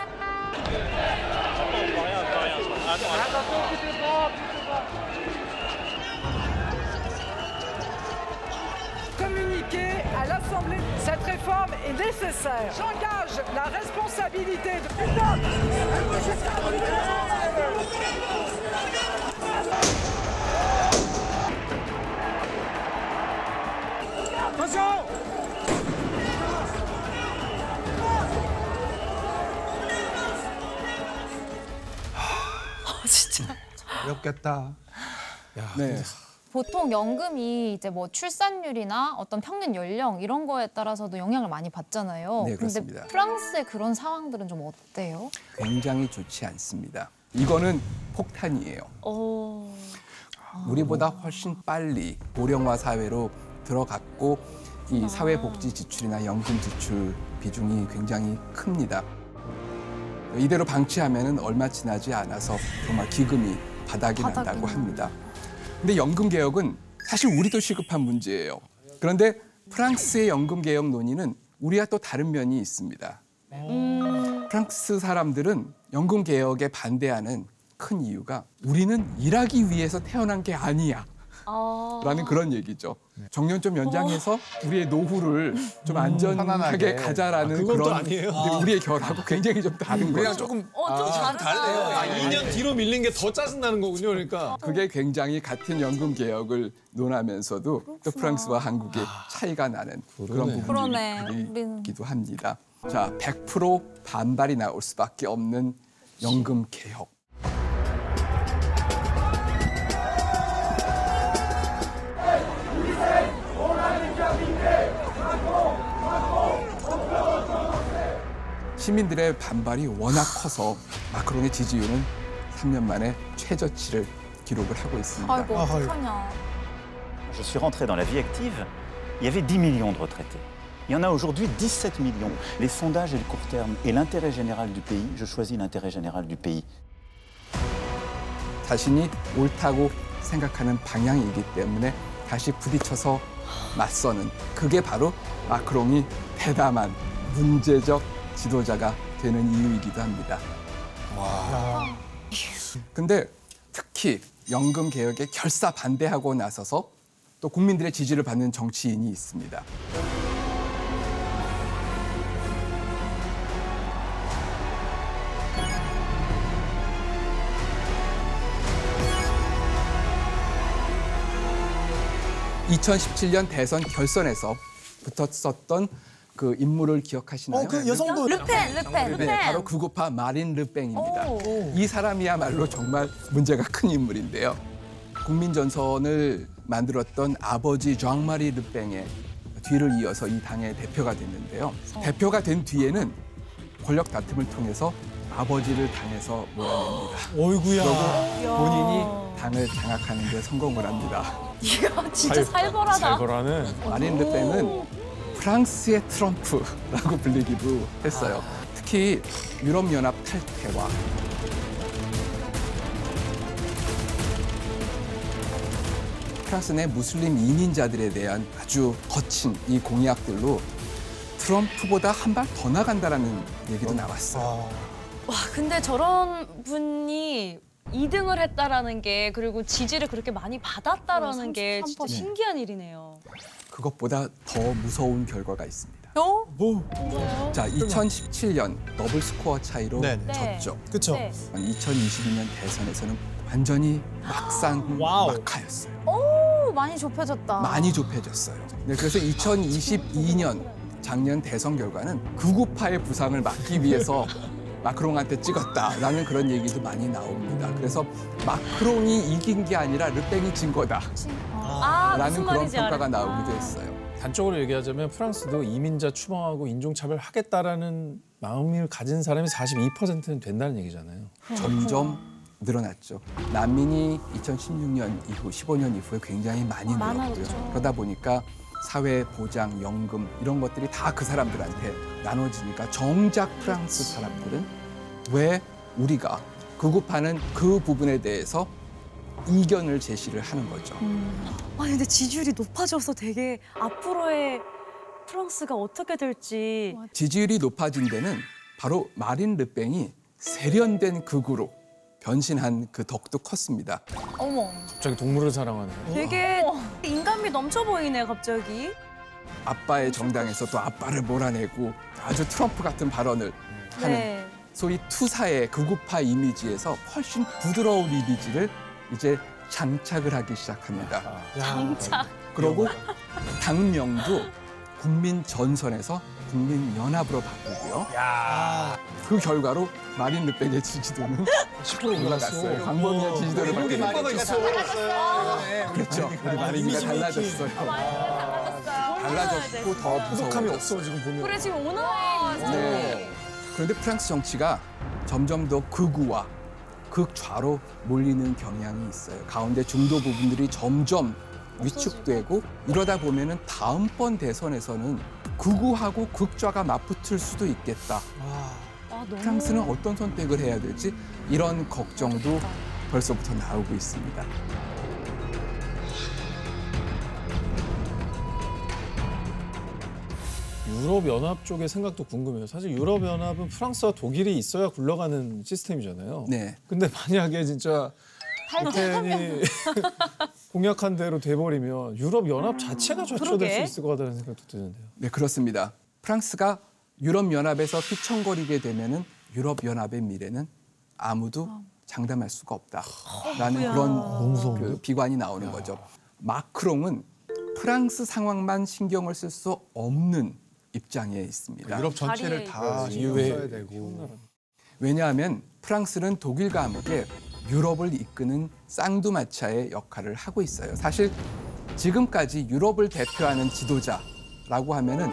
Communiquer à l'Assemblée, cette réforme est nécessaire. J'engage la responsabilité de... Attention 어렵겠다. 네. 보통 연금이 이제 뭐 출산율이나 어떤 평균 연령 이런 거에 따라서도 영향을 많이 받잖아요. 네, 그렇습니다. 프랑스의 그런 상황들은 좀 어때요? 굉장히 좋지 않습니다. 이거는 폭탄이에요. 어. 우리보다 훨씬 빨리 고령화 사회로 들어갔고 이 사회복지 지출이나 연금 지출 비중이 굉장히 큽니다. 이대로 방치하면 얼마 지나지 않아서 정말 기금이 바닥이 난다고. 합니다. 근데 연금 개혁은 사실 우리도 시급한 문제예요. 그런데 프랑스의 연금 개혁 논의는 우리와 또 다른 면이 있습니다. 프랑스 사람들은 연금 개혁에 반대하는 큰 이유가 우리는 일하기 위해서 태어난 게 아니야. 아. 라는 그런 얘기죠. 정년 좀 연장해서 우리의 노후를 좀 안전하게 편안하게. 가자라는 아, 그건 또 그런 아니에요. 근데 우리의 결하고 굉장히 좀 다른 그냥 거죠. 조금 어, 좀 다르다. 아, 2년 뒤로 밀린 게 더 짜증나는 거군요, 그러니까. 그게 굉장히 같은 연금 개혁을 논하면서도 또 프랑스와 한국의 차이가 나는 그런 그러네. 우리는. 있기도 합니다. 자, 100% 반발이 나올 수밖에 없는 연금 개혁. 시민들의 반발이 워낙 커서 마크롱의 지지율은 3년 만에 최저치를 기록을 하고 있습니다. 아이고. 어떡하냐. Je suis rentré dans la vie active, il y avait 10 millions de retraités. Il y en a aujourd'hui 17 millions. Les sondages et le court terme et l'intérêt général du pays, je choisis l'intérêt général du pays. 자신이 옳다고 생각하는 방향이기 때문에 다시 부딪혀서 맞서는 그게 바로 마크롱이 대담한 문제적 지도자가 되는 이유이기도 합니다. 근데 특히 연금 개혁에 결사 반대하고 나서서 또 국민들의 지지를 받는 정치인이 있습니다. (2017년) 대선 결선에서 붙었었던 그 인물을 기억하시나요? 어, 그 여성분. 르펜, 르펜, 르펜. 네, 바로 구구파 마린 르팽입니다. 오. 이 사람이야말로 정말 문제가 큰 인물인데요. 국민 전선을 만들었던 아버지 장마리 르팽의 뒤를 이어서 이 당의 대표가 됐는데요. 대표가 된 뒤에는 권력 다툼을 통해서 아버지를 당에서 몰아냅니다. 어이구야. 그리고 본인이 당을 장악하는 데 성공을 합니다. 이야, 진짜 살벌하다. 살벌하네. 마린 르팽은 프랑스의 트럼프라고 불리기도 했어요. 특히 유럽연합 탈퇴와 프랑스 내 무슬림 이민자들에 대한 아주 거친 이 공약들로 트럼프보다 한 발 더 나간다라는 얘기도 나왔어요. 와, 근데 저런 분이 2등을 했다라는 게 그리고 지지를 그렇게 많이 받았다라는 게 진짜 33%. 신기한 일이네요. 그것보다 더 무서운 결과가 있습니다. 어? 뭐? 자, 2017년 더블 스코어 차이로 네네. 졌죠. 그쵸. 네. 2022년 대선에서는 완전히 막상 와우. 막하였어요. 오, 많이 좁혀졌다. 많이 좁혀졌어요. 네, 그래서 2022년 작년 대선 결과는 극우파의 부상을 막기 위해서 마크롱한테 찍었다라는 그런 얘기도 많이 나옵니다. 그래서 마크롱이 이긴 게 아니라 르펜이 진 거다. 아, 라는 무슨 그런 평가가 알았다. 나오기도 했어요. 단적으로 얘기하자면 프랑스도 이민자 추방하고 인종차별 하겠다라는 마음을 가진 사람이 42%는 된다는 얘기잖아요. 점점 늘어났죠. 난민이 2016년 이후 15년 이후에 굉장히 많이 늘었고요. 많아졌죠. 그러다 보니까 사회 보장, 연금 이런 것들이 다 그 사람들한테 나눠지니까 정작 프랑스 사람들은 왜 우리가 극우파는 그 부분에 대해서 이견을 제시를 하는 거죠. 아니 근데 지지율이 높아져서 되게 앞으로의 프랑스가 어떻게 될지 지지율이 높아진 데는 바로 마린 르팽이 세련된 극우로 변신한 그 덕도 컸습니다. 어머 갑자기 동물을 사랑하네. 되게 인간미 넘쳐 보이네 갑자기 아빠의 정당에서 또 아빠를 몰아내고 아주 트럼프 같은 발언을 하는 네. 소위 투사의 극우파 이미지에서 훨씬 부드러운 이미지를 이제 장착을 하기 시작합니다. 장착 그리고 당명도 국민 전선에서 국민 연합으로 바꾸고요. 그 결과로 마린 르팽의 지지도는 10% 올라갔어요. 광범위한 지지도를 받게 됐죠. 올랐어요. 그렇죠. 우리 마린이가 달라졌어요. 달라졌고 더 부족함이. 없어 지금 보면. 그래 지금 인생이 네. 그런데 프랑스 정치가 점점 더 극우와 극좌로 몰리는 경향이 있어요. 가운데 중도 부분들이 점점 위축되고 이러다 보면은 다음번 대선에서는 극우하고 극좌가 맞붙을 수도 있겠다. 아, 프랑스는 어떤 선택을 해야 될지 이런 걱정도 벌써부터 나오고 있습니다. 유럽 연합 쪽의 생각도 궁금해요. 사실 유럽 연합은 프랑스와 독일이 있어야 굴러가는 시스템이잖아요. 네. 근데 만약에 진짜 루펜이 공약한 대로 돼버리면 유럽 연합 자체가 좌초될 수. 있을 것 같다는 생각도 드는데요. 네, 그렇습니다. 프랑스가 유럽 연합에서 휘청거리게 되면은 유럽 연합의 미래는 아무도 장담할 수가 없다라는 그런 그 비관이 나오는 거죠. 마크롱은 프랑스 상황만 신경을 쓸 수 없는 입장에 있습니다. 유럽 전체를 다 이후에 써야 되고. 왜냐하면 프랑스는 독일과 함께 유럽을 이끄는 쌍두마차의 역할을 하고 있어요. 사실 지금까지 유럽을 대표하는 지도자라고 하면은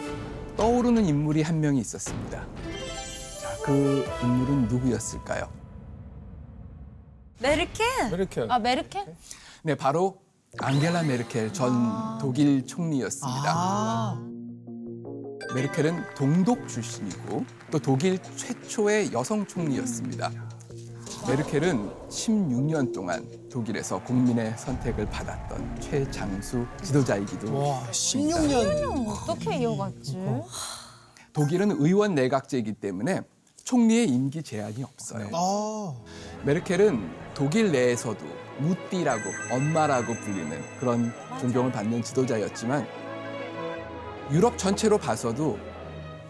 떠오르는 인물이 한 명이 있었습니다. 자, 그 인물은 누구였을까요? 메르켈 이렇게 아 메르켈? 네, 바로 앙겔라 메르켈 전 독일 총리였습니다. 아, 메르켈은 동독 출신이고 또 독일 최초의 여성 총리였습니다. 메르켈은 16년 동안 독일에서 국민의 선택을 받았던 최장수 지도자이기도 와, 16년. 어떻게 이어갔지? 독일은 의원 내각제이기 때문에 총리의 임기 제한이 없어요. 아, 메르켈은 독일 내에서도 무띠라고 엄마라고 불리는 그런 존경을 받는 지도자였지만 유럽 전체로 봐서도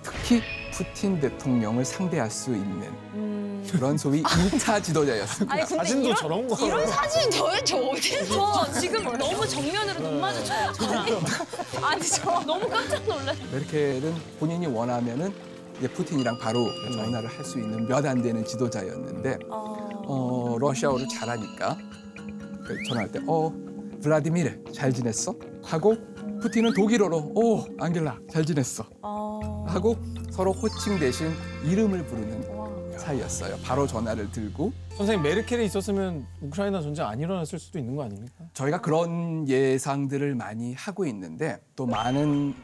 특히 푸틴 대통령을 상대할 수 있는 그런 소위 일차 지도자였습니다. 아니 사진도 이런, 저런 거 이런. 사진 도대체 어디서 저 지금 너무 정면으로 눈 마주쳐요. 아니 저 너무 깜짝 놀랐어요. 메르켈은 본인이 원하면은 이제 푸틴이랑 바로 전화를 할 수 있는 몇 안 되는 지도자였는데 어, 러시아어를 잘하니까 그 전화할 때 어 블라디미르 잘 지냈어? 하고 푸틴은 독일어로 오 앙겔라 잘 지냈어 하고 서로 호칭 대신 이름을 부르는 사이였어요. 바로 전화를 들고 선생님 메르켈이 있었으면 우크라이나 전쟁 안 일어났을 수도 있는 거 아닙니까? 저희가 그런 예상들을 많이 하고 있는데 또 많은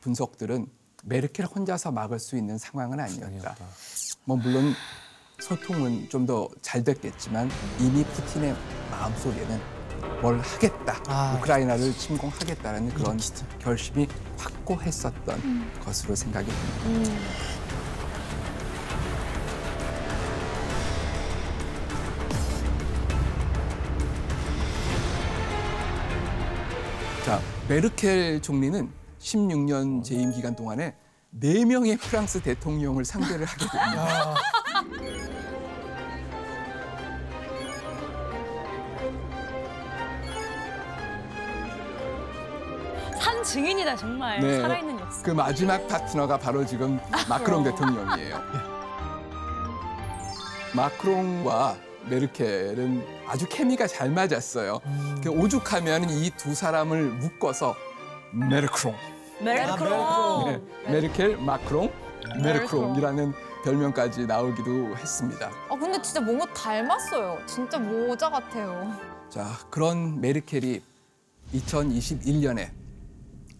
분석들은 메르켈 혼자서 막을 수 있는 상황은 아니었다. 뭐 물론 소통은 좀 더 잘 됐겠지만 이미 푸틴의 마음속에는 뭘 하겠다. 아, 우크라이나를 침공하겠다라는 그런 결심이 확고했었던 것으로 생각이 됩니다. 자, 메르켈 총리는 16년 재임 기간 동안에 네명의 프랑스 대통령을 상대를 하게 됩니다. 산 증인이다 정말 네, 살아있는 역사. 그 마지막 파트너가 바로 지금 마크롱 대통령이에요. 마크롱과 메르켈은 아주 케미가 잘 맞았어요. 그 오죽하면 이 두 사람을 묶어서 메르크롱, 메르크롱. 네, 메르켈, 마크롱, 메르크롱이라는 별명까지 나오기도 했습니다. 아 근데 진짜 뭔가 닮았어요. 진짜 모자 같아요. 자, 그런 메르켈이 2021년에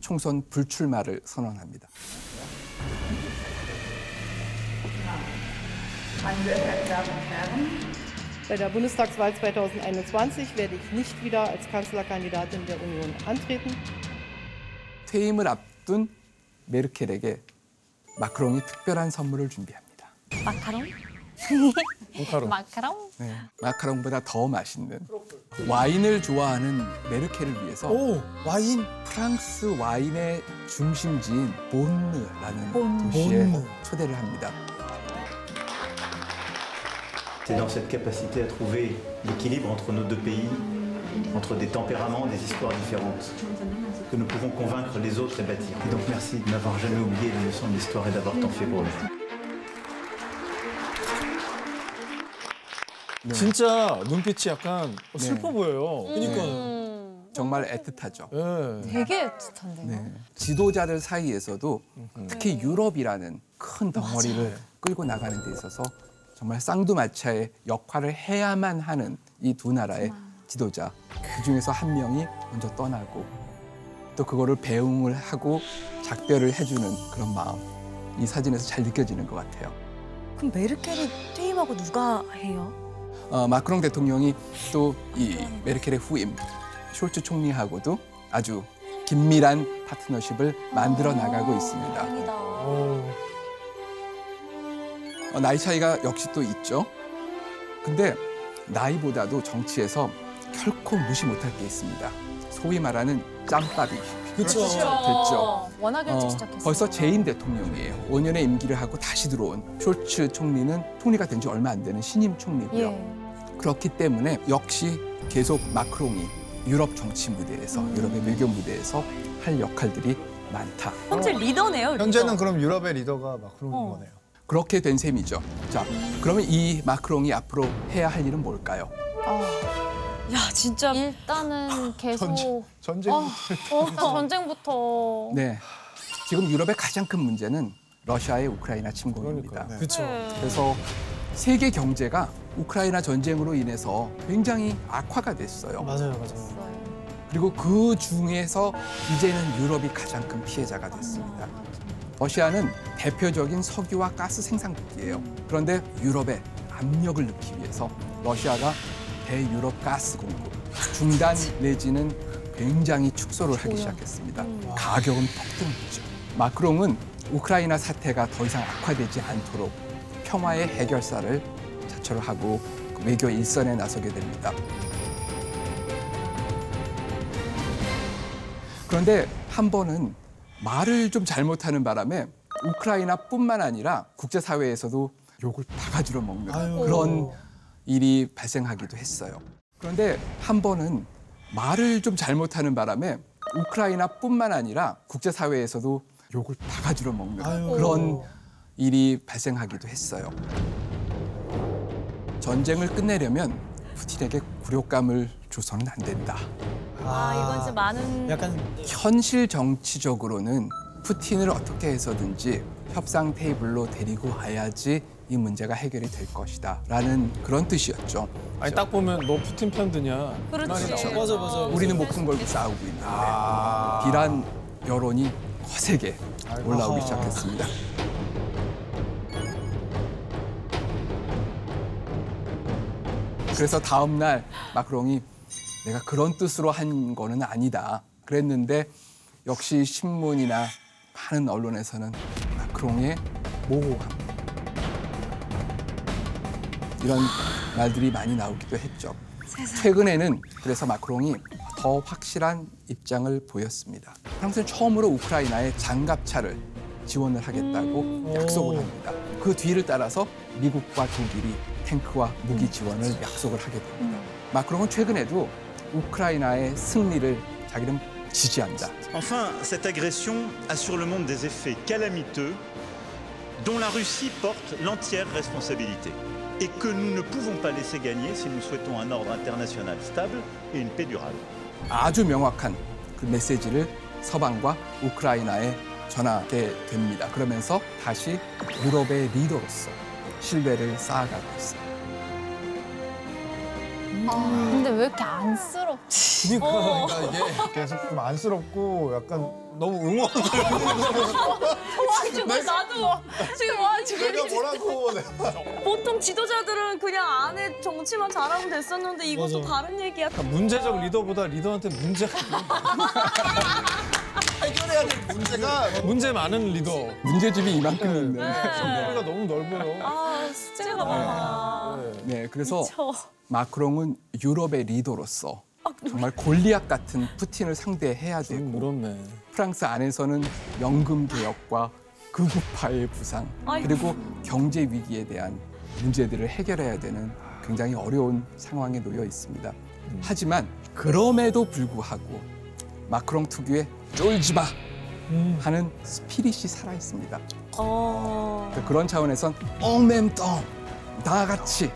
총선 불출마를 선언합니다. Bei der Bundestagswahl 2021 werde ich nicht wieder als Kanzlerkandidatin der Union antreten. 퇴임을 앞둔 메르켈에게 마크롱이 특별한 선물을 준비합니다. 마카롱? 마카롱. 마카롱? 네, 마카롱보다 더 맛있는 와인을 좋아하는 메르켈을 위해서 오, 와인. 프랑스 와인의 중심지인 본느라는 본느. 도시에 본느. 초대를 합니다. C'est dans cette capacité à trouver l'équilibre entre nos deux pays, entre des tempéraments, des histoires différentes, que nous pouvons convaincre les autres et bâtir. Et donc merci de n'avoir jamais oublié les leçons de l'histoire et d'avoir tant fait pour nous. 진짜 눈빛이 약간 슬퍼 보여요. 그러니까 정말 애틋하죠. 네. 되게 애틋한데요. 네. 지도자들 사이에서도 특히 유럽이라는 큰 덩어리를 끌고 나가는 데 있어서 정말 쌍두마차의 역할을 해야만 하는 이 두 나라의 지도자 그 중에서 한 명이 먼저 떠나고 또 그거를 배웅을 하고 작별을 해주는 그런 마음 이 사진에서 잘 느껴지는 것 같아요. 그럼 메르켈이 퇴임하고 누가 해요? 어, 마크롱 대통령이 또 이 메르켈의 후임 숄츠 총리하고도 아주 긴밀한 파트너십을 만들어 나가고 있습니다. 어, 나이 차이가 역시 또 있죠. 근데 나이보다도 정치에서 결코 무시 못할 게 있습니다. 소위 말하는 짬밥이 그쵸. 됐죠. 워낙 일찍 어, 시작했어요. 벌써 재임 대통령이에요. 5년의 임기를 하고 다시 들어온 숄츠 총리는 총리가 된 지 얼마 안 되는 신임 총리고요. 예. 그렇기 때문에 역시 계속 마크롱이 유럽 정치 무대에서 유럽의 외교 무대에서 할 역할들이 많다. 현재 리더네요. 리더. 현재는 그럼 유럽의 리더가 마크롱인 어. 거네요. 그렇게 된 셈이죠. 자, 그러면 이 마크롱이 앞으로 해야 할 일은 뭘까요? 야 진짜 일단은 계속 전쟁. 어, 어, 일단 전쟁부터 네. 지금 유럽의 가장 큰 문제는 러시아의 우크라이나 침공입니다. 네. 그렇죠. 그래서 세계 경제가 우크라이나 전쟁으로 인해서 굉장히 악화가 됐어요. 맞아요, 맞아요. 그리고 그 중에서 이제는 유럽이 가장 큰 피해자가 됐습니다. 러시아는 대표적인 석유와 가스 생산국이에요. 그런데 유럽에 압력을 넣기 위해서 러시아가 대유럽 가스 공급 중단 내지는 굉장히 축소를 하기 시작했습니다. 가격은 폭등했죠. 마크롱은 우크라이나 사태가 더 이상 악화되지 않도록 평화의 해결사를 자처를 하고 그 외교 일선에 나서게 됩니다. 그런데 한 번은 말을 좀 잘못하는 바람에 우크라이나뿐만 아니라 국제사회에서도 욕을 바가지로 먹는 아유. 그런 일이 발생하기도 했어요. 그런데 한 번은 말을 좀 잘못하는 바람에 우크라이나뿐만 아니라 국제사회에서도 욕을 바가지로 먹는 아유. 그런 일이 발생하기도 했어요. 전쟁을 끝내려면 푸틴에게 굴욕감을 줘서는 안 된다. 아, 이건 진짜 많은 약간 현실 정치적으로는 푸틴을 어떻게 해서든지 협상 테이블로 데리고 와야지 이 문제가 해결이 될 것이다. 라는 그런 뜻이었죠. 아니 딱 보면 너 푸틴 편 드냐? 그렇지. 말이죠. 맞아 맞아. 우리는 목숨 걸고 싸우고 있는데 비란 여론이 거세게 올라오기. 시작했습니다. 그래서 다음 날 마크롱이 내가 그런 뜻으로 한 거는 아니다. 그랬는데 역시 신문이나 많은 언론에서는 마크롱의 모호함 이런 말들이 많이 나오기도 했죠. 최근에는 그래서 마크롱이 더 확실한 입장을 보였습니다. 프랑스는 처음으로 우크라이나에 장갑차를 지원을 하겠다고 약속을 합니다. 그 뒤를 따라서 미국과 독일이 탱크와 무기 지원을 약속을 하게 됩니다. 마크롱은 최근에도 우크라이나의 승리를 자기는 지지한다. Enfin, cette agression a sur le monde des effets calamiteux dont la Russie porte l'entière responsabilité et que nous ne pouvons pas laisser gagner si nous souhaitons un ordre international stable et une paix durable. 아주 명확한 그 메시지를 서방과 우크라이나에 전하게 됩니다. 그러면서 다시 유럽의 리더로서 신뢰를 쌓아가고 있습니다. 아, 근데 왜 이렇게 안쓰럽지? 그러니까, 어. 그러니까 이게 계속 좀 안쓰럽고 약간 너무 응원. 와, 정말 나도 지금 와 지금 내가 뭐라고. 보통 지도자들은 그냥 안에 정치만 잘하면 됐었는데 이것도 맞아. 다른 얘기야. 그러니까 문제적 리더보다 리더한테 문제가 해결해야 될 문제가 문제 많은 리더. 문제집이 이만큼 있는. 성격이가 너무 넓어요. 아 숙제가 많아. 네, 그래서 미쳐. 마크롱은 유럽의 리더로서 정말 골리앗 같은 푸틴을 상대해야 되고 물었네. 프랑스 안에서는 연금 개혁과 극우파의 부상 아이고. 그리고 경제 위기에 대한 문제들을 해결해야 되는 굉장히 어려운 상황에 놓여 있습니다. 하지만 그럼에도 불구하고 마크롱 특유의 쫄지 마 하는 스피릿이 살아 있습니다. 어. 그런 차원에선 어맴떠 다 같이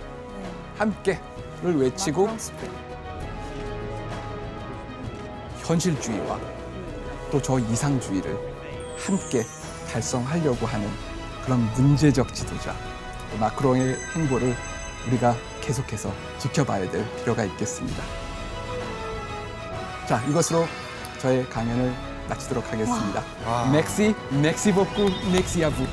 함께를 외치고 현실주의와 또 저 이상주의를 함께 달성하려고 하는 그런 문제적 지도자 또 마크롱의 행보를 우리가 계속해서 지켜봐야 될 필요가 있겠습니다. 자, 이것으로 저의 강연을 마치도록 하겠습니다. 와. Merci, merci beaucoup, merci à vous.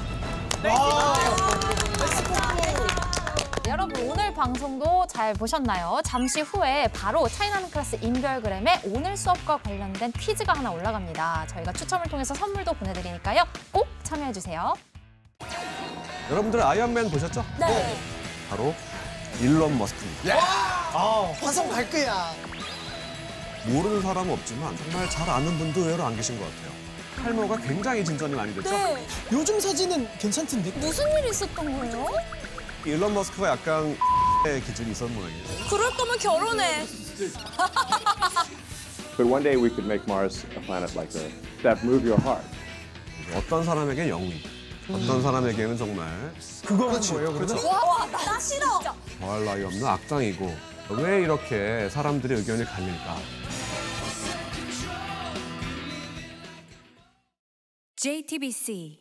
여러분 오늘 방송도 잘 보셨나요? 잠시 후에 바로 차이나는 클래스 인별그램에 오늘 수업과 관련된 퀴즈가 하나 올라갑니다. 저희가 추첨을 통해서 선물도 보내드리니까요. 꼭 참여해주세요. 여러분들 아이언맨 보셨죠? 네. 바로 일론 머스크입니다. 아, 화성 갈 거야. 모르는 사람은 없지만 정말 잘 아는 분도 의외로 안 계신 것 같아요. 탈모가 굉장히 진전이 많이 됐죠? 네. 요즘 사진은 괜찮던데. 무슨 일이 있었던 거예요? 일론 머스크가 약간 의 기질이 있었던 모양이에요. 그럴 거면 결혼해. But one day we could make Mars a planet like Earth that move your heart. 어떤 사람에겐 영웅, 어떤 사람에게는 정말 그거 하는 거예요, 그래서? 와, 나 싫어. 더할 나위 없는 악당이고 왜 이렇게 사람들의 의견이 갈릴까? JTBC